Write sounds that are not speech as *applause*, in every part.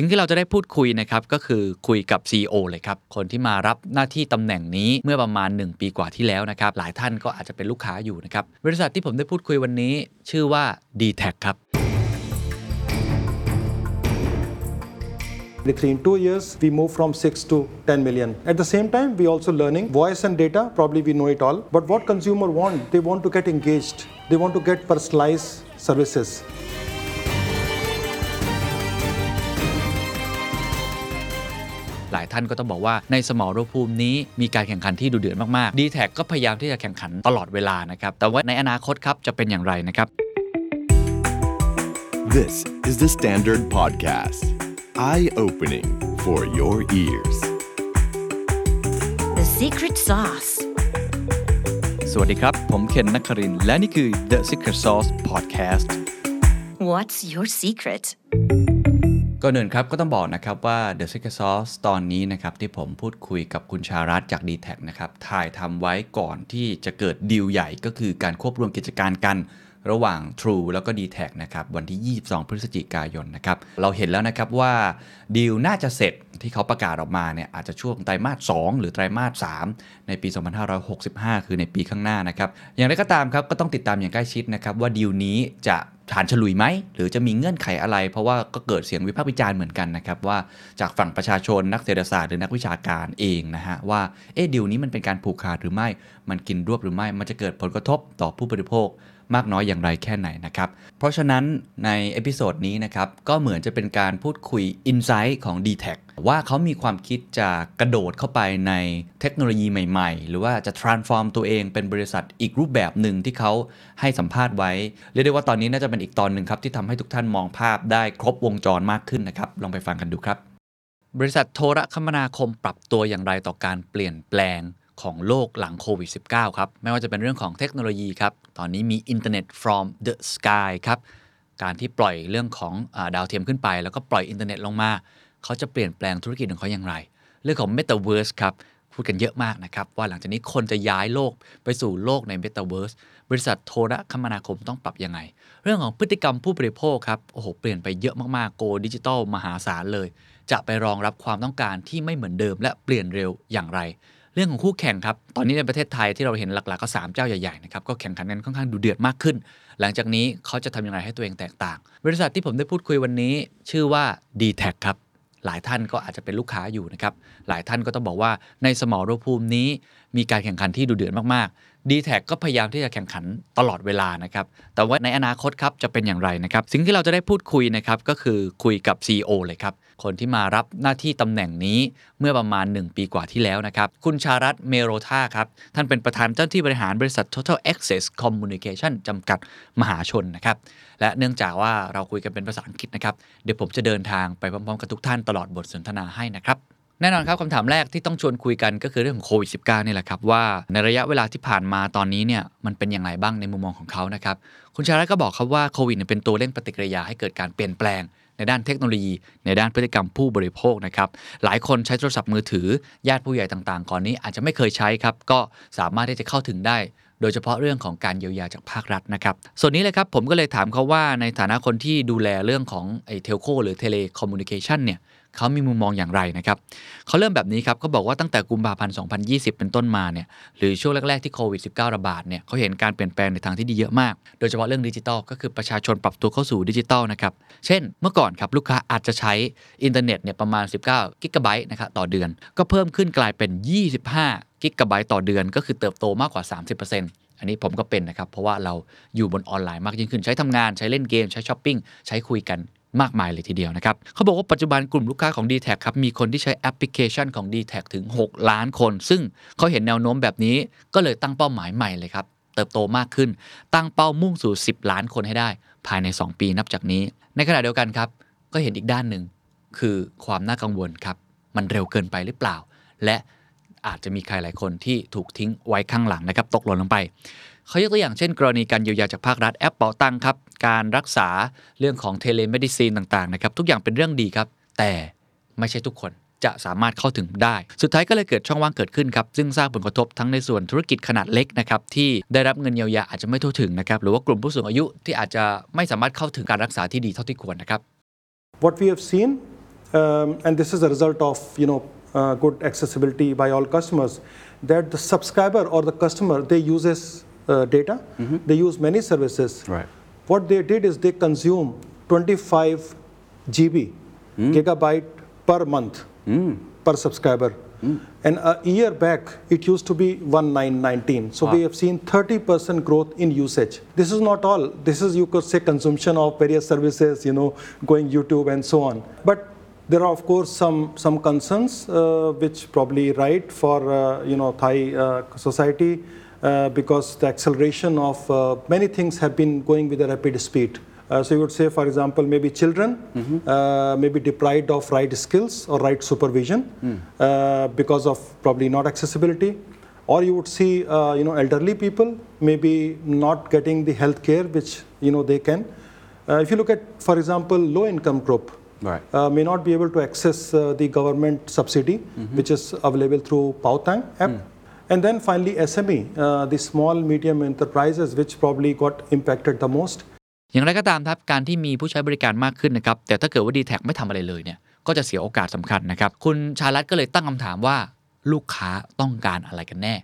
สิ่งที่เราจะได้พูดคุยนะครับก็คือคุยกับ CEO เลยครับ คนที่มารับหน้าที่ตำแหน่งนี้เมื่อประมาณ 1 ปีกว่าที่แล้วนะครับ หลายท่านก็อาจจะเป็นลูกค้าอยู่นะครับ บริษัทที่ผมได้พูดคุยวันนี้ ชื่อว่า d t แทครับ Literally in two years, we move from 6 to 10 million. At the same time, we also learning voice and data. Probably we know it all. But what consumer want? They want to get engaged. They want to get personalized services. หลายท่านก็ต้องบอกว่าในสมรภูมินี้มีการแข่งขันที่ดุเดือดมากๆ d t แทก็พยายามที่จะแข่งขันตลอดเวลานะครับ แต่ว่าในอนาคตครับจะเป็นอย่างไรนะครับ This is the Standard Podcast. Eye-opening for your ears. The secret sauce. สวัสดีครับ ผมเคนนักครินทร์และนี่คือ The Secret Sauce Podcast What's your secret? ก่อนอื่นครับก็ต้องบอกนะครับว่า The Secret Sauce ตอนนี้นะครับที่ผมพูดคุยกับคุณชารัตจาก d t แทนะครับถ่ายทำไว้ก่อนที่จะเกิดดีลใหญ่ก็คือการควบรวมกิจการกันระหว่าง True แล้วก็ d t แทนะครับวันที่ 22 พฤศจิกายนนะครับเราเห็นแล้วนะครับว่าดีลน่าจะเสร็จที่เขาประกาศออกมาเนี่ยอาจจะช่วงไตรมาส 2 หรือไตรมาส 3 ในปี 2565 คือในปีข้างหน้านะครับอย่างไรก็ตามครับก็ต้องติดตามอย่างใกล้ชิดนะครับว่าดีลนี้จะ ผ่านฉลุยไหม หรือจะมีเงื่อนไขอะไร เพราะว่าก็เกิดเสียงวิพากษ์วิจารณ์เหมือนกันนะครับ ว่าจากฝั่งประชาชนนักเศรษฐศาสตร์หรือนักวิชาการเองนะฮะ ว่าเอ๊ะดีลนี้มันเป็นการผูกขาดหรือไม่ มันกินรวบหรือไม่ มันจะเกิดผลกระทบต่อผู้บริโภคมากน้อยอย่างไรแค่ไหนนะครับ เพราะฉะนั้นใน episode นี้นะครับก็เหมือนจะเป็นการพูดคุย insight ของ dtac ว่าเขามีความคิดจะกระโดดเข้าไปในเทคโนโลยีใหม่ ๆ หรือว่าจะ transform ตัวเองเป็นบริษัทอีกรูปแบบหนึ่งที่เขาให้สัมภาษณ์ไว้ เรียกได้ว่าตอนนี้น่าจะเป็นอีกตอนหนึ่งครับที่ทำให้ทุกท่านมองภาพได้ครบวงจรมากขึ้นนะครับ ลองไปฟังกันดูครับ บริษัทโทรคมนาคมปรับตัวอย่างไรต่อการเปลี่ยนแปลงของโลกหลังโควิด -19 ครับ ไม่ว่าจะเป็นเรื่องของเทคโนโลยีครับ ตอนนี้มีอินเทอร์เน็ต from the sky ครับ การที่ปล่อยเรื่องของอดาวเทียมขึ้นไป แล้วก็ปล่อยอินเทอร์เน็ตลงมา เขาจะเปลี่ยนแปลงธุรกิจของเขาอย่างไร เรื่องของ Metaverse ครับพูดกันเยอะมากนะครับ ว่าหลังจากนี้คนจะย้ายโลกไปสู่โลกใน Metaverse บริษัทโทรคมนาคมต้องปรับยังไง เรื่องของพฤติกรรมผู้บริโภคครับโอ้โหเปลี่ยนไปเยอะมากๆ go digital มหาศาลเลย จะไปรองรับความต้องการที่ไม่เหมือนเดิม และเปลี่ยนเร็วอย่างไร เรื่องของคู่แข่งครับตอนนี้ในประเทศไทยที่เราเห็นหลักๆก็3เจ้าใหญ่ๆนะครับก็แข่งขันกันค่อนข้างดุเดือดมากขึ้น หลังจากนี้เขาจะทำยังไงให้ตัวเองแตกต่าง บริษัทที่ผมได้พูดคุยวันนี้ ชื่อว่า d t แทครับ หลายท่านก็อาจจะเป็นลูกค้าอยู่นะครับ หลายท่านก็ต้องบอกว่าในสมรภูมินี้มีการแข่งขันที่ดุเดือดมากๆ d t แทก็พยายามที่จะแข่งขันตลอดเวลานะครับ แต่ว่าในอนาคตครับจะเป็นอย่างไรนะครับ สิ่งที่เราจะได้พูดคุยนะครับก็คือคุยกับ CEO เลยครับ คนที่มารับหน้าที่ตำแหน่งนี้เมื่อประมาณ 1 ปีกว่าที่แล้วนะครับ คุณชารัตเมโรธาครับ ท่านเป็นประธานเจ้าหน้าที่บริหารบริษัท Total Access Communication จำกัดมหาชนนะครับ และเนื่องจากว่าเราคุยกันเป็นภาษาอังกฤษนะครับ เดี๋ยวผมจะเดินทางไปพร้อมๆกับทุกท่านตลอดบทสนทนาให้นะครับแน่นอนครับคำถามแรกที่ต้องชวนคุยกันก็คือเรื่องของโควิด -19 นี่แหละครับ ว่าในระยะเวลาที่ผ่านมาตอนนี้เนี่ยมันเป็นอย่างไรบ้างในมุมมองของเขานะครับ คุณชารัตก็บอกครับว่าโควิดเนี่ยเป็นตัวเร่งปฏิกิริยาให้เกิดการเปลี่ยนแปลง ในด้านเทคโนโลยี ในด้านพฤติกรรมผู้บริโภคนะครับหลายคนใช้โทรศัพท์มือถือญาติผู้ใหญ่ต่างๆ ก่อนนี้อาจจะไม่เคยใช้ครับก็สามารถที่จะเข้าถึงได้โดยเฉพาะเรื่องของการเยียวยาจากภาครัฐนะครับ ส่วนนี้เลยครับผมก็เลยถามเขาว่าในฐานะคนที่ดูแลเรื่องของไอ้ telco หรือ telecommunication เนี่ย เขามีมุมมองอย่างไรนะครับเขาเริ่มแบบนี้ครับเขาบอกว่าตั้งแต่กุมภาพันธ์ 2020 เป็นต้นมาเนี่ยหรือช่วงแรก ๆ ที่โควิด -19 ระบาดเนี่ยเขาเห็นการเปลี่ยนแปลงในทางที่ดีเยอะมาก โดยเฉพาะเรื่องดิจิทัลก็คือประชาชนปรับตัวเข้าสู่ดิจิทัลนะครับเช่น เมื่อก่อนครับลูกค้าอาจจะใช้อินเทอร์เน็ตเนี่ยประมาณ 19กิกะไบต์นะครับต่อเดือน ก็เพิ่มขึ้นกลายเป็น 25กิกะไบต์ต่อเดือน ก็คือเติบโตมากกว่า 30%อันนี้ผมก็เป็นนะครับ เพราะว่าเราอยู่บนออนไลน์มากยิ่งขึ้น ใช้ทำงานใช้เล่นเกม ใช้ช้อปปิ้ง ใช้คุยกัน มากมายเลยทีเดียวนะครับ เขาบอกว่าปัจจุบันกลุ่มลูกค้าของ dtac ครับ มีคนที่ใช้แอปพลิเคชันของ dtac ถึง 6 ล้านคน ซึ่งเขาเห็นแนวโน้มแบบนี้ก็เลยตั้งเป้าหมายใหม่เลยครับ เติบโตมากขึ้น ตั้งเป้ามุ่งสู่ 10 ล้านคนให้ได้ ภายใน 2 ปีนับจากนี้ ในขณะเดียวกันครับ ก็เห็นอีกด้านหนึ่งคือความน่ากังวลครับ มันเร็วเกินไปหรือเปล่า และอาจจะมีใครหลายคนที่ถูกทิ้งไว้ข้างหลังนะครับ ตกหล่นลงไป เขายกตัวอย่างเช่น กรณีการเยียวยาจากภาครัฐแอปเป๋าตังครับ การรักษาเรื่องของ telemedicine ต่างๆนะครับทุกอย่างเป็นเรื่องดีครับ แต่ไม่ใช่ทุกคนจะสามารถเข้าถึงได้ สุดท้ายก็เลยเกิดช่องว่างเกิดขึ้นครับ ซึ่งสร้างผลกระทบทั้งในส่วนธุรกิจขนาดเล็กนะครับ ที่ได้รับเงินเยียวยาอาจจะไม่ทั่วถึงนะครับ หรือว่ากลุ่มผู้สูงอายุที่อาจจะไม่สามารถเข้าถึงการรักษาที่ดีเท่าที่ควรนะครับ What we have seen um, and this is a result of you know uh, good accessibility by all customers, that the subscriber or the customer they uses uh, data, they use many services. Right. What they did is they consume 25 GB gigabyte per month per subscriber. And a year back, it used to be 1919. So we have seen 30% growth in usage. This is not all. This is, you could say, consumption of various services, you know, going YouTube and so on. But there are, of course, some, some concerns uh, which probably right for, uh, you know, Thai uh, society because the acceleration of uh, many things have been going with a rapid speed. Uh, so you would say, for example, maybe children uh, may be deprived of right skills or right supervision uh, because of probably not accessibility. Or you would see, uh, you know, elderly people maybe not getting the health care which, you know, they can. Uh, if you look at, for example, low-income group, Right. uh, may not be able to access uh, the government subsidy, which is available through Pautang app. And then finally, SME, uh, the small medium enterprises, which probably got impacted the most. อย่างไรก็ตามครับการที่มีผู้ใช้บริการมากขึ้นนะครับ แต่ถ้าเกิดว่า d t แท็ไม่ทำอะไรเลยเนี่ย ก็จะเสียโอกาสสำคัญนะครับ คุณชาลัดก็เลยตั้งคำถามว่าลูกค้าต้องการอะไรกันแน่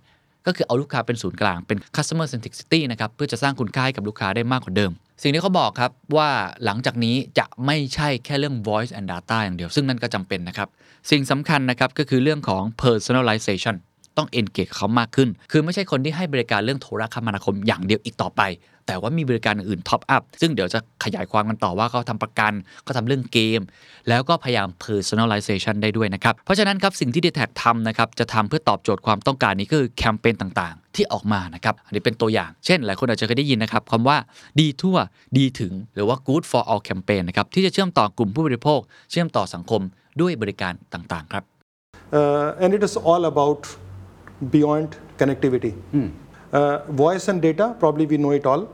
ก็คือเอาลูกค้าเป็นศูนย์กลางเป็น customer centricity นะครับ เพื่อจะสร้างคุณค่าให้กับลูกค้าได้มากกว่าเดิม สิ่งที่เขาบอกครับว่าหลังจากนี้จะไม่ใช่แค่เรื่อง voice and data อย่างเดียว ซึ่งนั่นก็จำเป็นนะครับ สิ่งสำคัญนะครับก็คือเรื่องของ personalization ต้อง engage กับเขามากขึ้น คือไม่ใช่คนที่ให้บริการเรื่องโทรคมนาคมอย่างเดียวอีกต่อไป แต่ว่ามีบริการอื่น top up ซึ่งเดี๋ยวจะขยายความกันต่อว่าเขาทำประกันเขาทำเรื่องเกม แล้วก็พยายาม personalization ได้ด้วยนะครับ เพราะฉะนั้นครับสิ่งที่ d t แททำนะครับจะทำเพื่อตอบโจทย์ความต้องการนี้คือแคมเปญต่างๆ ที่ออกมานะครับอันนี้เป็นตัวอย่าง เช่น หลายคนอาจจะเคยได้ยินนะครับคำว่าดีทั่วดีถึงหรือว่า good for all campaign นะครับที่จะเชื่อมต่อกลุ่มผู้บริโภค เชื่อมต่อสังคมด้วยบริการต่างๆครับ Uh, and it is all about beyond connectivity. Uh, voice and data, probably we know it all.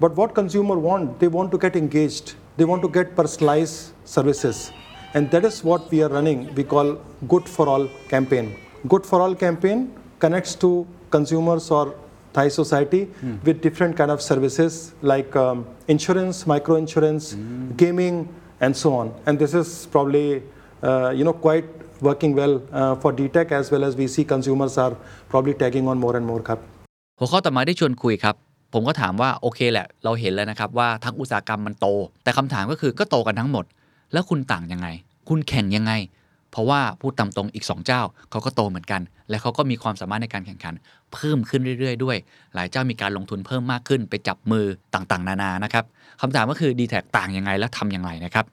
But what consumer want, they want to get engaged. They want to get personalized services. And that is what we are running. We call Good for All campaign. Good for All campaign connects to consumers or Thai society with different kind of services like um, insurance, micro insurance, gaming, and so on. And this is probably uh, you know quite working well uh, for DTech as well as we see consumers are probably tagging on more and more. Kap. หัวข้อต่อมาที่ชวนคุยครับ ผมก็ถามว่าโอเคแหละ เราเห็นแล้วนะครับว่าทั้งอุตสาหกรรมมันโต แต่คำถามก็คือก็โตกันทั้งหมด แล้วคุณต่างยังไง คุณแข่งยังไง เพราะว่าพูดตามตรงอีก 2 เจ้าเขาก็โตเหมือนกัน และเขาก็มีความสามารถในการแข่งขัน เพิ่มขึ้นเรื่อย ๆ ด้วย หลายเจ้ามีการลงทุนเพิ่มมากขึ้นไปจับมือต่างๆ นานานะครับ คำถามก็คือ d t แทต่างยังไงและทำยังไงนะครับ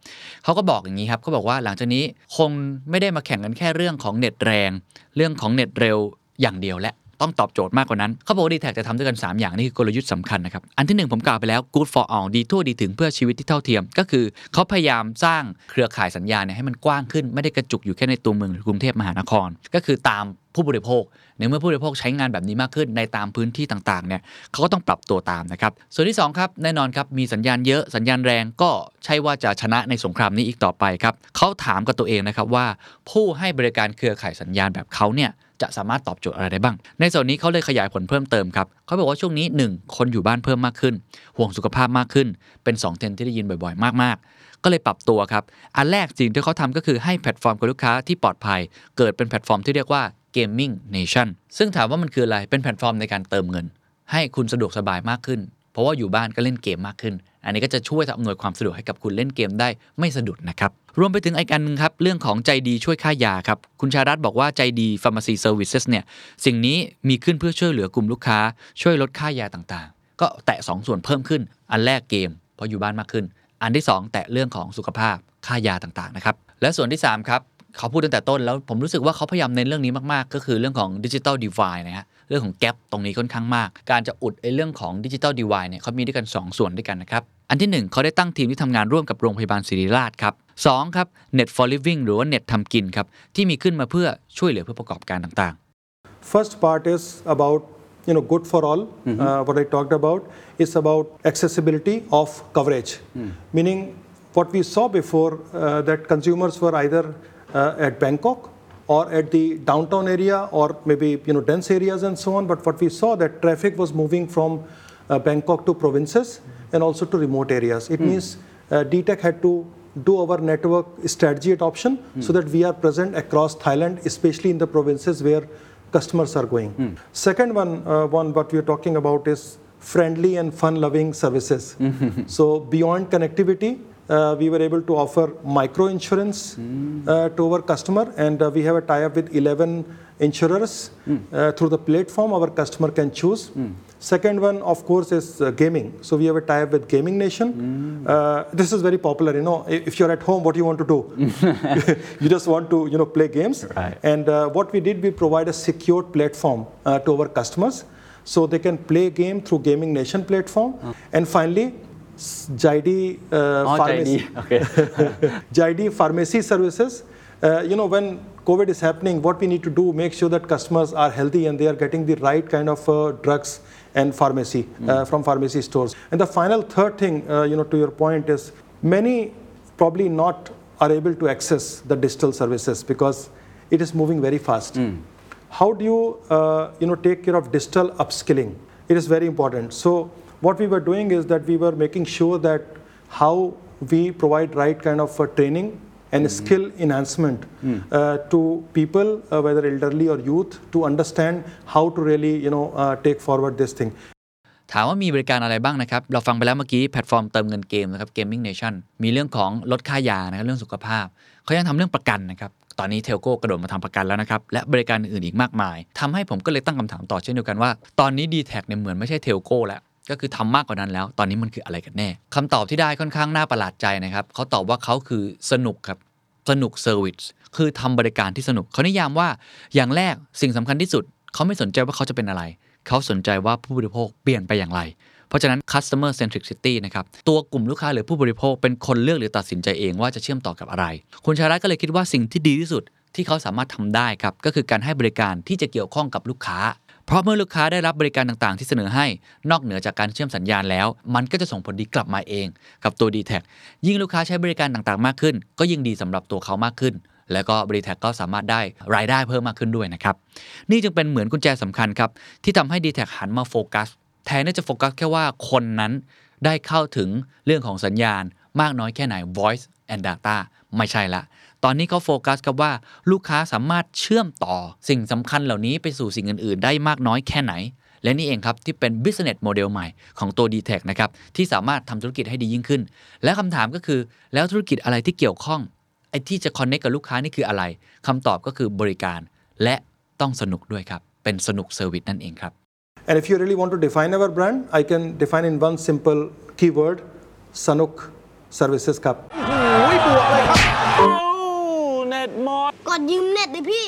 เขาก็บอกอย่างนี้ครับเขาบอกว่าหลังจากนี้คงไม่ได้มาแข่งกันแค่เรื่องของเน็ตแรง เรื่องของเน็ตเร็วอย่างเดียวและ ต้องตอบโจทย์มากกว่านั้น เขาบอกว่า d t แท็จะทำด้วยกัน 3 อย่างนี่คือกลยุทธ์สำคัญนะครับ อันที่ 1 ผมกล่าวไปแล้ว good for all ดีทั่วดีถึงเพื่อชีวิตที่เท่าเทียม ก็คือเขาพยายามสร้างเครือข่ายสัญญาณเนี่ยให้มันกว้างขึ้นไม่ได้กระจุกอยู่แค่ในตัวเมืองหรือกรุงเทพมหานคร ก็คือตามผู้บริโภคในเมื่อผู้บริโภคใช้งานแบบนี้มากขึ้นในตามพื้นที่ต่างๆเนี่ยเขาก็ต้องปรับตัวตามนะครับ ส่วนที่ 2 ครับแน่นอนครับมีสัญญาณเยอะสัญญาณแรงก็ใช่ว่าจะชนะในสงครามนี้อีกต่อไปครับเขาถามกับตัวเองนะครับว่า ผู้ให้บริการเครือข่ายสัญญาณแบบเขาเนี่ย จะสามารถตอบโจทย์อะไรได้บ้าง ในส่วนนี้เขาเลยขยายผลเพิ่มเติมครับเขาบอกว่าช่วงนี้ 1 คนอยู่บ้านเพิ่มมากขึ้น ห่วงสุขภาพมากขึ้น เป็น 2 เทรนด์ที่ได้ยินบ่อยๆ มากๆ ก็เลยปรับตัวครับ อันแรกสิ่งที่เขาทำก็คือให้แพลตฟอร์มกับลูกค้าที่ปลอดภัย เกิดเป็นแพลตฟอร์มที่เรียกว่า Gaming Nation ซึ่งถามว่ามันคืออะไรเป็นแพลตฟอร์มในการเติมเงิน ให้คุณสะดวกสบายมากขึ้น เพราะว่าอยู่บ้านก็เล่นเกมมากขึ้น อันนี้ก็จะช่วยอำนวยความสะดวกให้กับคุณเล่นเกมได้ไม่สะดุดนะครับรวมไปถึงอีกอันหนึ่งครับ เรื่องของใจดีช่วยค่ายาครับ คุณชารัตบอกว่าใจดี Pharmacy Services เนี่ย สิ่งนี้มีขึ้นเพื่อช่วยเหลือกลุ่มลูกค้า ช่วยลดค่ายาต่างๆ ก็แตะ 2 ส่วนเพิ่มขึ้น อันแรกเกมเพราะอยู่บ้านมากขึ้น อันที่ 2 แตะเรื่องของสุขภาพค่ายาต่างๆนะครับและส่วนที่ 3 ครับ เขาพูดตั้งแต่ต้นแล้วผมรู้สึกว่าเขาพยายามเน้นเรื่องนี้มากๆ ก็คือเรื่องของดิจิ t a ลดีฟายนะฮะ เรื่องของแกลตรงนี้ค่อนข้างมาก การจะอุดไอ้เรื่องของดิจิ t a ลดีฟายเนี่ยเขามีด้วยกัน 2 ส่วนด้วยกันนะครับ อันที่ 1เขาได้ตั้งทีมที่ทำงานร่วมกับโรงพยาบาลศิริราชครับสองครับ Net for Living หรือว่า Net ทำกินครับที่มีขึ้นมาเพื่อช่วยเหลือผู้ประกอบการต่างๆ First part is about you know good for all. Uh, what I talked about is about accessibility of coverage, meaning what we saw before uh, that consumers were either uh, at Bangkok or at the downtown area or maybe you know dense areas and so on. But what we saw that traffic was moving from uh, Bangkok to provinces and also to remote areas. It means uh, DTech had to do our network strategy adoption so that we are present across Thailand, especially in the provinces where customers are going. Second one, uh, one what we are talking about is friendly and fun-loving services. *laughs* so beyond connectivity, uh, we were able to offer micro insurance uh, to our customer, and uh, we have a tie-up with 11 insurers uh, through the platform. Our customer can choose. Second one, of course, is uh, gaming. So we have a tie-up with Gaming Nation. Uh, this is very popular. You know, if you're at home, what do you want to do? *laughs* *laughs* you just want to, you know, play games. Right. And uh, what we did, we provide a secured platform uh, to our customers, so they can play game through Gaming Nation platform. And finally, JID, uh, oh, pharmacy. Okay. *laughs* Pharmacy services. Uh, you know, when COVID is happening, what we need to do, make sure that customers are healthy and they are getting the right kind of uh, drugs and pharmacy mm. from pharmacy stores. And the final third thing, uh, you know, to your point is many probably not are able to access the digital services because it is moving very fast. Mm. How do you, uh, you know, take care of digital upskilling? It is very important. So what we were doing is that we were making sure that how we provide right kind of uh, training and skill enhancement uh, to people, uh, whether elderly or youth, to understand how to really, you know, uh, take forward this thing. ถามว่ามีบริการอะไรบ้างนะครับ เราฟังไปแล้วเมื่อกี้แพลตฟอร์มเติมเงินเกมนะครับ Gaming Nation มีเรื่องของลดค่ายานะครับเรื่องสุขภาพ เขายังทำเรื่องประกันนะครับ ตอนนี้ telco กระโดดมาทำประกันแล้วนะครับ และบริการอื่นๆอีกมากมายทำให้ผมก็เลยตั้งคำถามต่อเช่นเดียวกันว่า ตอนนี้ d t แทเนี่ยเหมือนไม่ใช่ telco แล้ว ก็คือทำมากกว่านั้นแล้ว ตอนนี้มันคืออะไรกันแน่คำตอบที่ได้ค่อนข้างน่าประหลาดใจนะครับเขาตอบว่าเขาคือสนุกครับ สนุก service คือทำบริการที่สนุกเขานิยามว่าอย่างแรกสิ่งสำคัญที่สุด เขาไม่สนใจว่าเขาจะเป็นอะไร เขาสนใจว่าผู้บริโภคเปลี่ยนไปอย่างไร เพราะฉะนั้น customer centricity นะครับ ตัวกลุ่มลูกค้าหรือผู้บริโภคเป็นคนเลือกหรือตัดสินใจเองว่าจะเชื่อมต่อกับอะไร คุณชารัตก็เลยคิดว่าสิ่งที่ดีที่สุดที่เขาสามารถทำได้ครับก็คือการให้บริการที่จะเกี่ยวข้องกับลูกค้า เพราะเมื่อลูกค้าได้รับบริการต่างๆ ที่เสนอให้นอกเหนือจากการเชื่อมสัญญาณแล้ว มันก็จะส่งผลดีกลับมาเอง กับตัว d t แทยิ่งลูกค้าใช้บริการต่างๆ มากขึ้น ก็ยิ่งดีสำหรับตัวเขามากขึ้น แล้วก็บริแท็ก็สามารถได้รายได้เพิ่มมากขึ้นด้วยนะครับนี่จึงเป็นเหมือนกุญแจสำคัญครับที่ทำให้ d t แทหันมาโฟกัสแทนที่จะโฟกัสแค่ว่าคนนั้นได้เข้าถึงเรื่องของสัญญาณมากน้อยแค่ไหน voice and data ไม่ใช่ละ ตอนนี้เขาโฟกัสกับว่าลูกค้าสามารถเชื่อมต่อสิ่งสำคัญเหล่านี้ไปสู่สิ่งอื่น ๆ ได้มากน้อยแค่ไหน และนี่เองครับ ที่เป็น business model ใหม่ของตัว dtac นะครับ ที่สามารถทำธุรกิจให้ดียิ่งขึ้น และคำถามก็คือแล้วธุรกิจอะไรที่เกี่ยวข้องไอ้ที่จะ connect กับลูกค้านี่คืออะไรคำตอบก็คือบริการและต้องสนุกด้วยครับเป็นสนุก serviceนั่นเองครับ And if you really want to define our brand, I can define in one simple keyword, สนุก Services ครับ ก ดยืมเน็ตดิพี่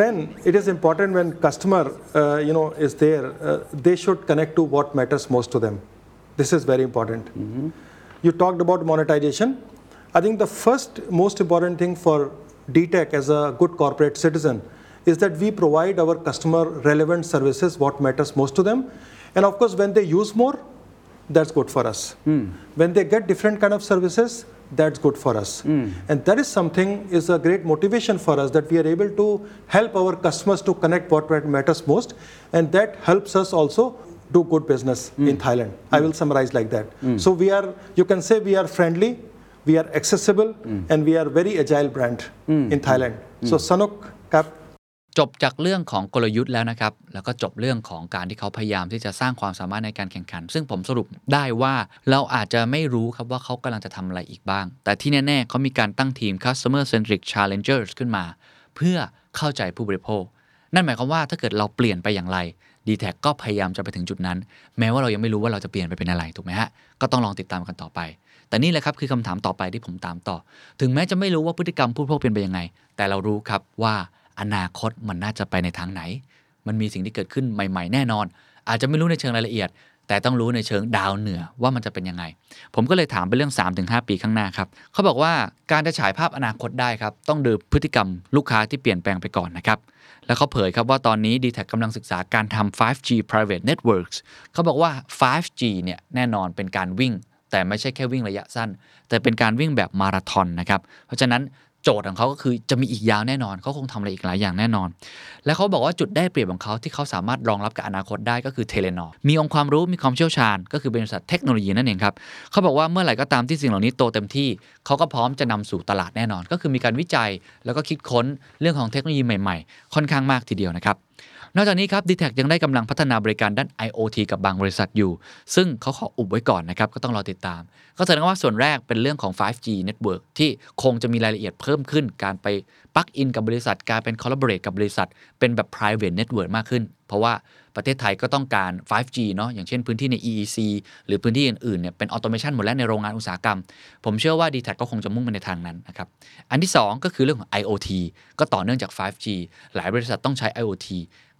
Then it is important when customer, uh, you know, is there, uh, they should connect to what matters most to them. This is very important. You talked about monetization. I think the first most important thing for DTEC as a good corporate citizen is that we provide our customer relevant services, what matters most to them. And of course, when they use more, that's good for us. When they get different kind of services, that's good for us. Hmm. And that is something is a great motivation for us that we are able to help our customers to connect what matters most, and that helps us also do good business hmm. in Thailand. I hmm. will summarize like that. So we are, you can say we are friendly, we are accessible, and we are very agile brand in Thailand. So Sanuk Kap จบจากเรื่องของกลยุทธ์แล้วนะครับ แล้วก็จบเรื่องของการที่เขาพยายามที่จะสร้างความสามารถในการแข่งขัน ซึ่งผมสรุปได้ว่าเราอาจจะไม่รู้ครับว่าเขากำลังจะทำอะไรอีกบ้าง แต่ที่แน่ ๆ เขามีการตั้งทีม customer centric challengers ขึ้นมา เพื่อเข้าใจผู้บริโภค นั่นหมายความว่าถ้าเกิดเราเปลี่ยนไปอย่างไร d t แทก็พยายามจะไปถึงจุดนั้น แม้ว่าเรายังไม่รู้ว่าเราจะเปลี่ยนไปเป็นอะไรถูกไหมฮะ ก็ต้องลองติดตามกันต่อไป แต่นี่แหละครับคือคำถามต่อไปที่ผมตามต่อ ถึงแม้จะไม่รู้ว่าพฤติกรรมผู้บริโภคเป็นไปยังไง แต่เรารู้ครับว่า อนาคตมันน่าจะไปในทางไหน มันมีสิ่งที่เกิดขึ้นใหม่ ๆ แน่นอน อาจจะไม่รู้ในเชิงรายละเอียด แต่ต้องรู้ในเชิงดาวเหนือว่ามันจะเป็นยังไง ผมก็เลยถามไปเรื่อง 3-5 ปีข้างหน้าครับเขาบอกว่าการจะฉายภาพอนาคตได้ครับต้องดูพฤติกรรมลูกค้าที่เปลี่ยนแปลงไปก่อนนะครับแล้วเขาเผยครับว่าตอนนี้ d t แทกำลังศึกษาการทำ 5G private networks เขาบอกว่า 5G เนี่ยแน่นอนเป็นการวิ่ง แต่ไม่ใช่แค่วิ่งระยะสั้น แต่เป็นการวิ่งแบบมาราธอนนะครับ เพราะฉะนั้น โจทย์ของเขาก็คือจะมีอีกยาวแน่นอน เขาคงทำอะไรอีกหลายอย่างแน่นอน และเขาบอกว่าจุดได้เปรียบของเขาที่เขาสามารถรองรับกับอนาคตได้ก็คือเทเลนอมีองค์ความรู้มีความเชี่ยวชาญ ก็คือบริษัทเทคโนโลยีนั่นเองครับเขาบอกว่าเมื่อไหร่ก็ตามที่สิ่งเหล่านี้โตเต็มที่ เขาก็พร้อมจะนำสู่ตลาดแน่นอน ก็คือมีการวิจัยแล้วก็คิดค้นเรื่องของเทคโนโลยีใหม่ ๆ ค่อนข้างมากทีเดียวนะครับ นอกจากนี้ครับ d t แทยังได้กำลังพัฒนาบริการด้าน IoT กับบางบริษัทอยู่ ซึ่งเขาขออุบไว้ก่อนนะครับ ก็ต้องรอติดตาม ก็แสดงว่าส่วนแรกเป็นเรื่องของ 5G network ที่คงจะมีรายละเอียดเพิ่มขึ้น การไปปักอินกับบริษัท การเป็น collaborate กับบริษัท เป็นแบบ private network มากขึ้น เพราะว่าประเทศไทยก็ต้องการ 5G เนาะ อย่างเช่นพื้นที่ใน EEC หรือพื้นที่อื่นๆ เนี่ย เป็น automation หมดแล้วในโรงงานอุตสาหกรรม ผมเชื่อว่า d t แทก็คงจะมุ่งไปในทางนั้นนะครับ อันที่ 2 ก็คือเรื่องของ IoT ก็ต่อเนื่องจาก 5G หลายบริษัทต้องใช้ IoT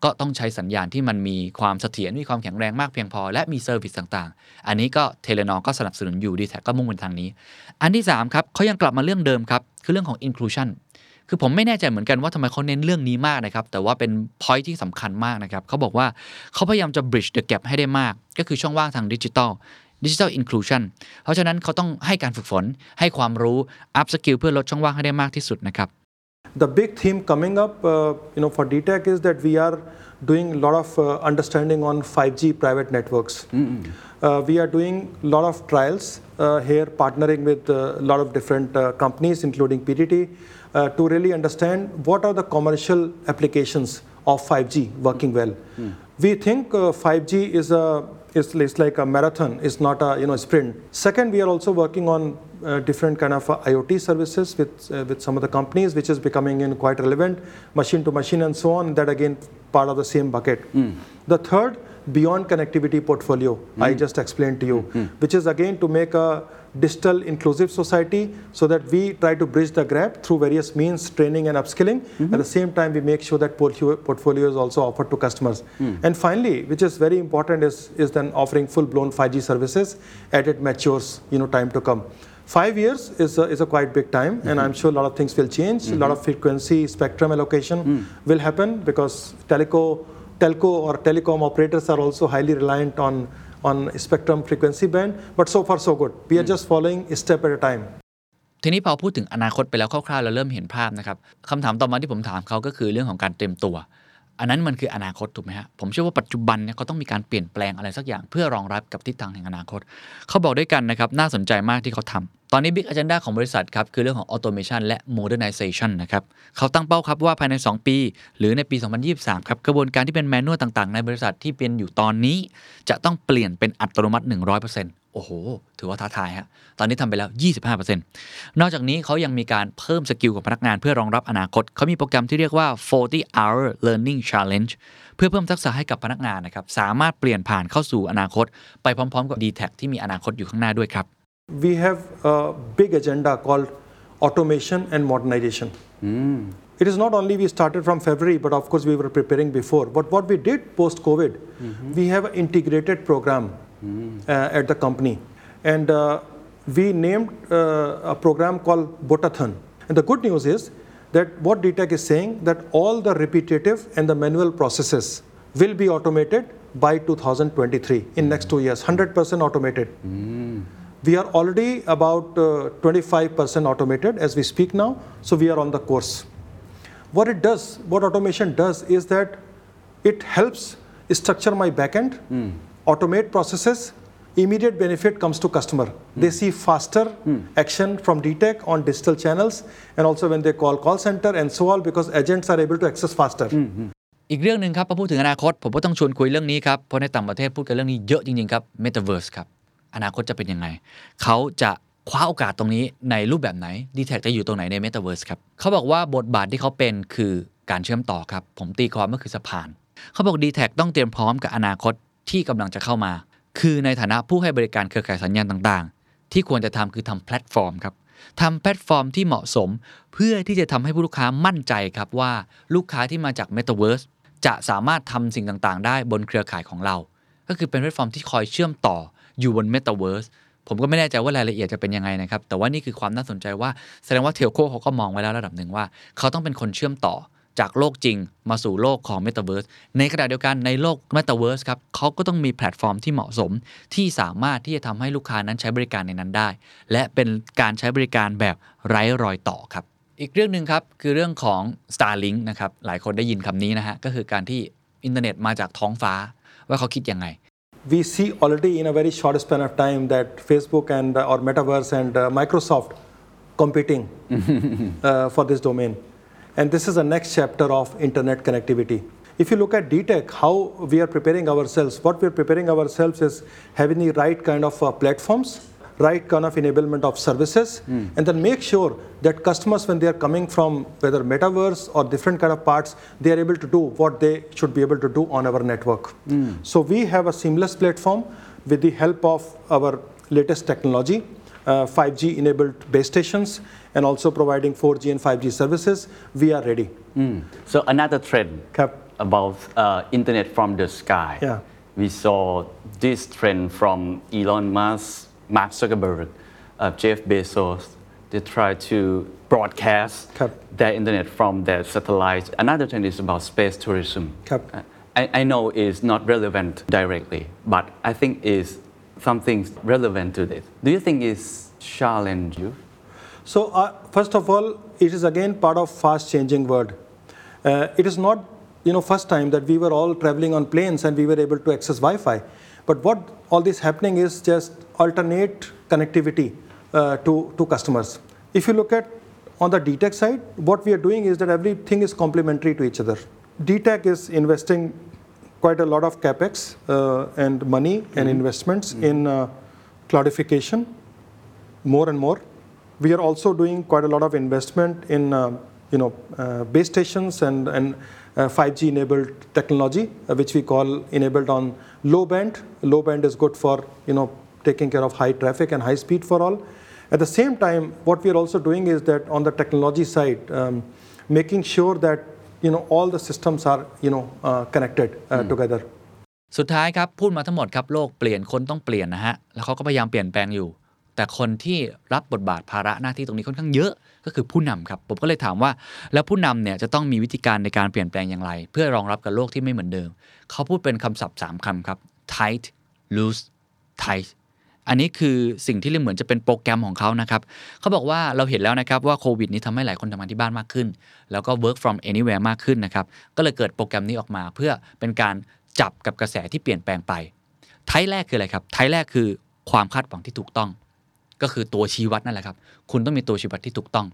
ก็ต้องใช้สัญญาณที่มันมีความเสถียรมีความแข็งแรงมากเพียงพอ และมี service ต่างๆ อันนี้ก็ Telenor ก็สนับสนุนอยู่ dtac ก็มุ่งเป็นทางนี้ อันที่3ครับเขายังกลับมาเรื่องเดิมครับคือเรื่องของ inclusion คือผมไม่แน่ใจเหมือนกันว่าทำไมเขาเน้นเรื่องนี้มากนะครับ แต่ว่าเป็น point ที่สำคัญมากนะครับเขาบอกว่าเขาพยายามจะ bridge the gap ให้ได้มาก ก็คือช่องว่างทางดิจิทัลดิจิทัลอินคลูชันเพราะฉะนั้นเขาต้องให้การฝึกฝน ให้ความรู้ up skill เพื่อลดช่องว่างให้ได้มากที่สุดนะครับ The big theme coming up, uh, you know, for DTEC is that we are doing a lot of uh, understanding on 5G private networks. Uh, we are doing a lot of trials uh, here, partnering with a lot of different uh, companies, including PTT, uh, to really understand what are the commercial applications of 5G working well. We think uh, 5G is a is like a marathon, it's not a you know sprint. Second, we are also working on uh, different kind of uh, IoT services with uh, with some of the companies, which is becoming in quite relevant, machine to machine and so on. That again part of the same bucket. The third, beyond connectivity portfolio, I just explained to you, which is again to make a digital inclusive society so that we try to bridge the gap through various means training and upskilling. At the same time we make sure that portfolio, is also offered to customers. And finally which is very important is, is then offering full blown 5g services as it matures you know time to come five years is a, is a quite big time and i'm sure a lot of things will change a lot of frequency spectrum allocation will happen because teleco telco or telecom operators are also highly reliant on on spectrum frequency band. But so far, so good. We are just following a step at a time. ทีนี้พอพูดถึงอนาคตไปแล้วคร่าวๆเราเริ่มเห็นภาพนะครับคำถามต่อมาที่ผมถามเขาก็คือเรื่องของการเตรียมตัว อันนั้นมันคืออนาคตถูกไหมฮะผมเชื่อว่าปัจจุบันเนี่ยเขาต้องมีการเปลี่ยนแปลงอะไรสักอย่าง เพื่อรองรับกับทิศทางแห่งอนาคต เขาบอกด้วยกันนะครับน่าสนใจมากที่เขาทำ ตอนนี้ Big Agenda ของบริษัทครับ คือเรื่องของ Automation และ Modernization นะครับเขาตั้งเป้าครับว่าภายใน 2 ปี หรือในปี 2023 ครับ กระบวนการที่เป็นแมนนวลต่างๆ ในบริษัทที่เป็นอยู่ตอนนี้ จะต้องเปลี่ยนเป็นอัตโนมัติ 100%โอ้โห ถือว่าท้าทายฮะ ตอนนี้ทำไปแล้ว 25%นอกจากนี้เขายังมีการเพิ่มสกิลของพนักงานเพื่อรองรับอนาคต เขามีโปรแกรมที่เรียกว่า 40 hour learning challenge เพื่อเพิ่มทักษะให้กับพนักงานนะครับ สามารถเปลี่ยนผ่านเข้าสู่อนาคต ไปพร้อม ๆ กับ d t แทที่มีอนาคตอยู่ข้างหน้าด้วยครับ We have a big agenda called automation and modernization. It is not only we started from February, but of course we were preparing before. But what we did post COVID, we have an integrated program uh, at the company. And uh, we named uh, a program called Botathon. And the good news is that what DTEC is saying that all the repetitive and the manual processes will be automated by 2023 in next two years, 100% automated. We are already about uh, 25% automated as we speak now, so we are on the course. What it does, what automation does, is that it helps structure my backend, automate processes. Immediate benefit comes to customer. They see faster action from DTEC on digital channels, and also when they call call center and so on, because agents are able to access faster. อีกเรื่องหนึ่งครับพอพูดถึงอนาคต ผมก็ต้องชวนคุยเรื่องนี้ครับ เพราะในต่างประเทศพูดกันเรื่องนี้เยอะจริงๆครับ Metaverse ครับ อนาคตจะเป็นยังไง เขาจะคว้าโอกาสตรงนี้ในรูปแบบไหน d t แทจะอยู่ตรงไหนใน Metaverse ครับเขาบอกว่าบทบาทที่เขาเป็นคือการเชื่อมต่อครับ ผมตีความก็คือสะพาน เขาบอก d t แทต้องเตรียมพร้อมกับอนาคตที่กำลังจะเข้ามา คือในฐานะผู้ให้บริการเครือข่ายสัญญาณต่างๆ ที่ควรจะทำคือทำแพลตฟอร์มครับทำแพลตฟอร์มที่เหมาะสม เพื่อที่จะทำให้ผู้ลูกค้ามั่นใจครับว่าลูกค้าที่มาจาก Metaverse จะสามารถทำสิ่งต่างๆ ได้บนเครือข่ายของเรา ก็คือเป็นแพลตฟอร์มที่คอยเชื่อมต่อ อยู่บน Metaverse ผมก็ไม่แน่ใจว่ารายละเอียดจะเป็นยังไงนะครับ แต่ว่านี่คือความน่าสนใจว่าแสดงว่า telco เขาก็มองไว้แล้วระดับหนึ่งว่า เขาต้องเป็นคนเชื่อมต่อจากโลกจริงมาสู่โลกของ Metaverse ในขณะเดียวกันในโลก Metaverse ครับเขาก็ต้องมีแพลตฟอร์มที่เหมาะสม ที่สามารถที่จะทำให้ลูกค้านั้นใช้บริการในนั้นได้ และเป็นการใช้บริการแบบไร้รอยต่อครับ อีกเรื่องหนึ่งครับคือเรื่องของ Starlink นะครับหลายคนได้ยินคำนี้นะฮะก็คือการที่อินเทอร์เน็ตมาจากท้องฟ้าว่าเขาคิดยังไง we see already in a very short span of time that Facebook and uh, or Metaverse and uh, Microsoft competing *laughs* uh, for this domain. And this is the next chapter of internet connectivity. If you look at DTech, how we are preparing ourselves, what we are preparing ourselves is having the right kind of uh, platforms, right kind of enablement of services, and then make sure that customers, when they are coming from whether metaverse or different kind of parts, they are able to do what they should be able to do on our network. So we have a seamless platform with the help of our latest technology, uh, 5G enabled base stations, and also providing 4G and 5G services. We are ready. So another trend Cap. about uh, internet from the sky. Yeah. We saw this trend from Elon Musk, Mark Zuckerberg, uh, Jeff Bezos. They try to broadcast Cap. their internet from their satellites. Another trend is about space tourism. Uh, I, I know it's not relevant directly, but I think it's something relevant to this. Do you think it's challenge you? So uh, first of all, it is again part of fast-changing world. Uh, it is not, you know, first time that we were all traveling on planes and we were able to access Wi-Fi. But what all this happening is just alternate connectivity uh, to to customers. If you look at on the DTech side, what we are doing is that everything is complementary to each other. DTech is investing quite a lot of capex uh, and money and investments in uh, cloudification more and more. We are also doing quite a lot of investment in uh, you know uh, base stations and and uh, 5G enabled technology, uh, which we call enabled on low band. Low band is good for you know taking care of high traffic and high speed for all. At the same time, what we are also doing is that on the technology side, um, making sure that you know all the systems are you know uh, connected uh, together. สุดท้ายครับพูดมาทั้งหมดครับโลกเปลี่ยนคนต้องเปลี่ยนนะฮะแล้วเขาก็พยายามเปลี่ยนแปลงอยู่ แต่คนที่รับบทบาทภาระหน้าที่ตรงนี้ค่อนข้างเยอะก็คือผู้นำครับผมก็เลยถามว่า แล้วผู้นำเนี่ยจะต้องมีวิธีการในการเปลี่ยนแปลงอย่างไร เพื่อรองรับกับโลกที่ไม่เหมือนเดิมเขาพูดเป็นคำศัพท์3คำครับ tight loose tight อันนี้คือสิ่งที่เหมือนจะเป็นโปรแกรมของเขานะครับเขาบอกว่าเราเห็นแล้วนะครับว่าโควิดนี้ทำให้หลายคนทำงานที่บ้านมากขึ้น แล้วก็ work from anywhere มากขึ้นนะครับก็เลยเกิดโปรแกรมนี้ออกมา เพื่อเป็นการจับกับกระแสที่เปลี่ยนแปลงไปไทยแรกคืออะไรครับไทยแรกคือความคาดหวังที่ถูกต้อง ก็คือตัวชี้วัดนั่นแหละครับ คุณต้องมีตัวชี้วัดที่ถูกต้อง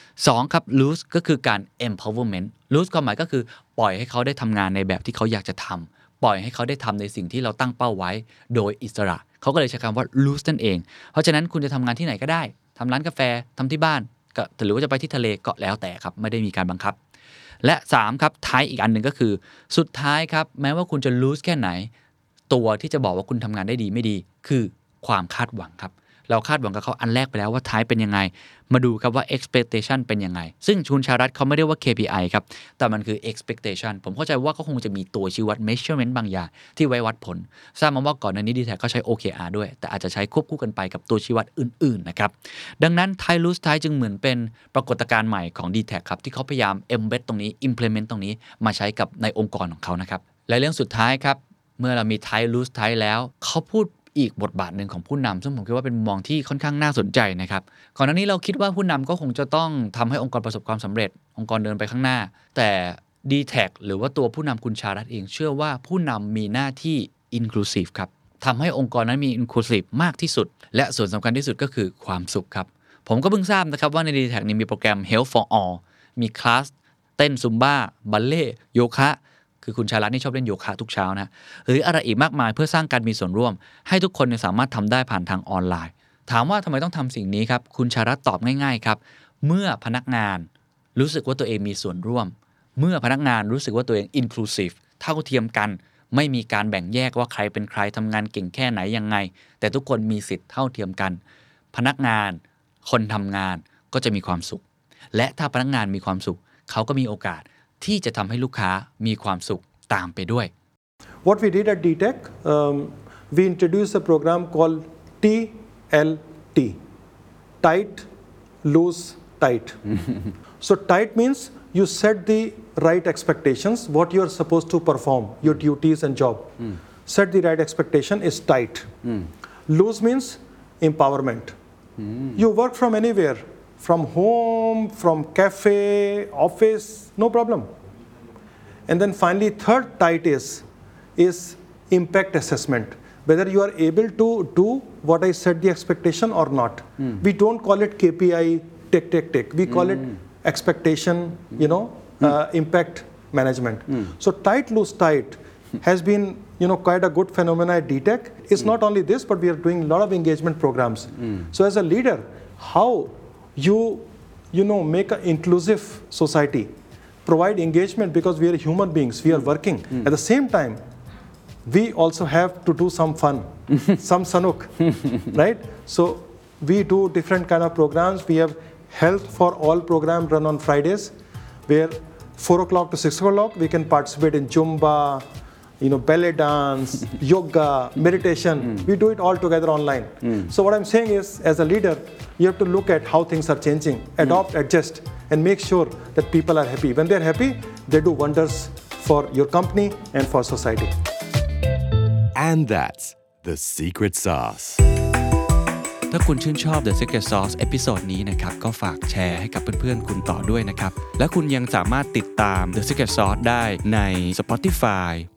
2ครับ loose ก็คือการ empowerment loose ความหมายก็คือปล่อยให้เขาได้ทำงานในแบบที่เขาอยากจะทำ ปล่อยให้เขาได้ทำในสิ่งที่เราตั้งเป้าไว้ โดยอิสระ เขาก็เลยใช้คำว่า loose นั่นเอง เพราะฉะนั้นคุณจะทำงานที่ไหนก็ได้ทำร้านกาแฟทำที่บ้านก็หรือว่าจะไปที่ทะเลก็แล้วแต่ครับ ไม่ได้มีการบังคับ และ3ครับท้ายอีกอันหนึ่งก็คือ สุดท้ายครับ แม้ว่าคุณจะ loose แค่ไหน ตัวที่จะบอกว่าคุณทำงานได้ดีไม่ดี คือความคาดหวังครับ เราคาดหวังกับเขาอันแรกไปแล้วว่าท้ายเป็นยังไง มาดูครับว่า expectation เป็นยังไง ซึ่งชุนชารัตเขาไม่ได้ว่า KPI ครับ แต่มันคือ expectation ผมเข้าใจว่าเขาคงจะมีตัวชี้วัด measurement บางอย่างที่ไว้วัดผล ทราบมาว่าก่อนหน้านี้ดีแท็ก็ใช้ OKR ด้วย แต่อาจจะใช้ควบคู่กันไปกับตัวชี้วัดอื่นๆนะครับ ดังนั้น t i ลูส t ายจึงเหมือนเป็นปรากฏการณ์ใหม่ของ d t แทครับที่เขาพยายาม embed ตรงนี้ implement ตรงนี้มาใช้กับในองค์กรของเขานะครับและเรื่องสุดท้ายครับเมื่อเรามีไทลูสไทแล้วเขาพูด อีกบทบาทหนึ่งของผู้นำซึ่งผมคิดว่าเป็นมุมมองที่ค่อนข้างน่าสนใจนะครับก่อนหน้านี้เราคิดว่าผู้นำก็คงจะต้องทำให้องค์กรประสบความสำเร็จ องค์กรเดินไปข้างหน้า แต่ d t แทหรือว่าตัวผู้นำคุณชารัตเอง เชื่อว่าผู้นำมีหน้าที่ inclusive ครับทำให้องค์กรนั้นมี inclusive มากที่สุด และส่วนสำคัญที่สุดก็คือความสุขครับผมก็เพิ่งทราบนะครับว่าใน d t แทนี้มีโปรแกรม Health for All มีคลาสเต้นซุมบ้าบัลเล่โยคะ คือคุณชาลัตนี่ชอบเล่นโยคะทุกเช้านะหรืออะไรอีกมากมายเพื่อสร้างการมีส่วนร่วม ให้ทุกคนสามารถทำได้ผ่านทางออนไลน์ ถามว่าทำไมต้องทำสิ่งนี้ครับ คุณชารัตตอบง่ายๆครับ เมื่อพนักงานรู้สึกว่าตัวเองมีส่วนร่วม เมื่อพนักงานรู้สึกว่าตัวเอง inclusive เท่าเทียมกัน ไม่มีการแบ่งแยกว่าใครเป็นใครทำงานเก่งแค่ไหนยังไง แต่ทุกคนมีสิทธิ์เท่าเทียมกัน พนักงาน คนทำงานก็จะมีความสุข และถ้าพนักงานมีความสุข เขาก็มีโอกาส ที่จะทำให้ลูกค้ามีความสุขตามไปด้วย What we did at DTech, um, we introduced a program called TLT tight, loose, tight. so, tight means you set the right expectations, what you are supposed to perform, your duties and job. Set the right expectation is tight. Loose means empowerment. You work from anywhere from home, from cafe, office, no problem. And then finally, third tight is, is impact assessment. Whether you are able to do what I said the expectation or not. Hmm. We don't call it KPI, tick, tick, tick. We call it hmm. expectation, you know, hmm. uh, impact management. So tight, loose, tight has been, you know, quite a good phenomena at DTEC. It's not only this, but we are doing a lot of engagement programs. So as a leader, how you, you know, make an inclusive society, provide engagement because we are human beings, we are hmm. working. Hmm. At the same time, we also have to do some fun, *laughs* some sanuk, right? So we do different kind of programs. We have health for all program run on Fridays, where four o'clock to six o'clock we can participate in Zumba, you know, belly dance, *laughs* yoga, meditation. We do it all together online. So what I'm saying is, as a leader, you have to look at how things are changing, adopt, adjust, and make sure that people are happy. When they're happy, they do wonders for your company and for society. And that's the secret sauce. ถ้าคุณชื่นชอบ The Secret Sauce เอพิโซดนี้นะครับ ก็ฝากแชร์ให้กับเพื่อนๆ คุณต่อด้วยนะครับ และคุณยังสามารถติดตาม The Secret Sauce ได้ใน Spotify,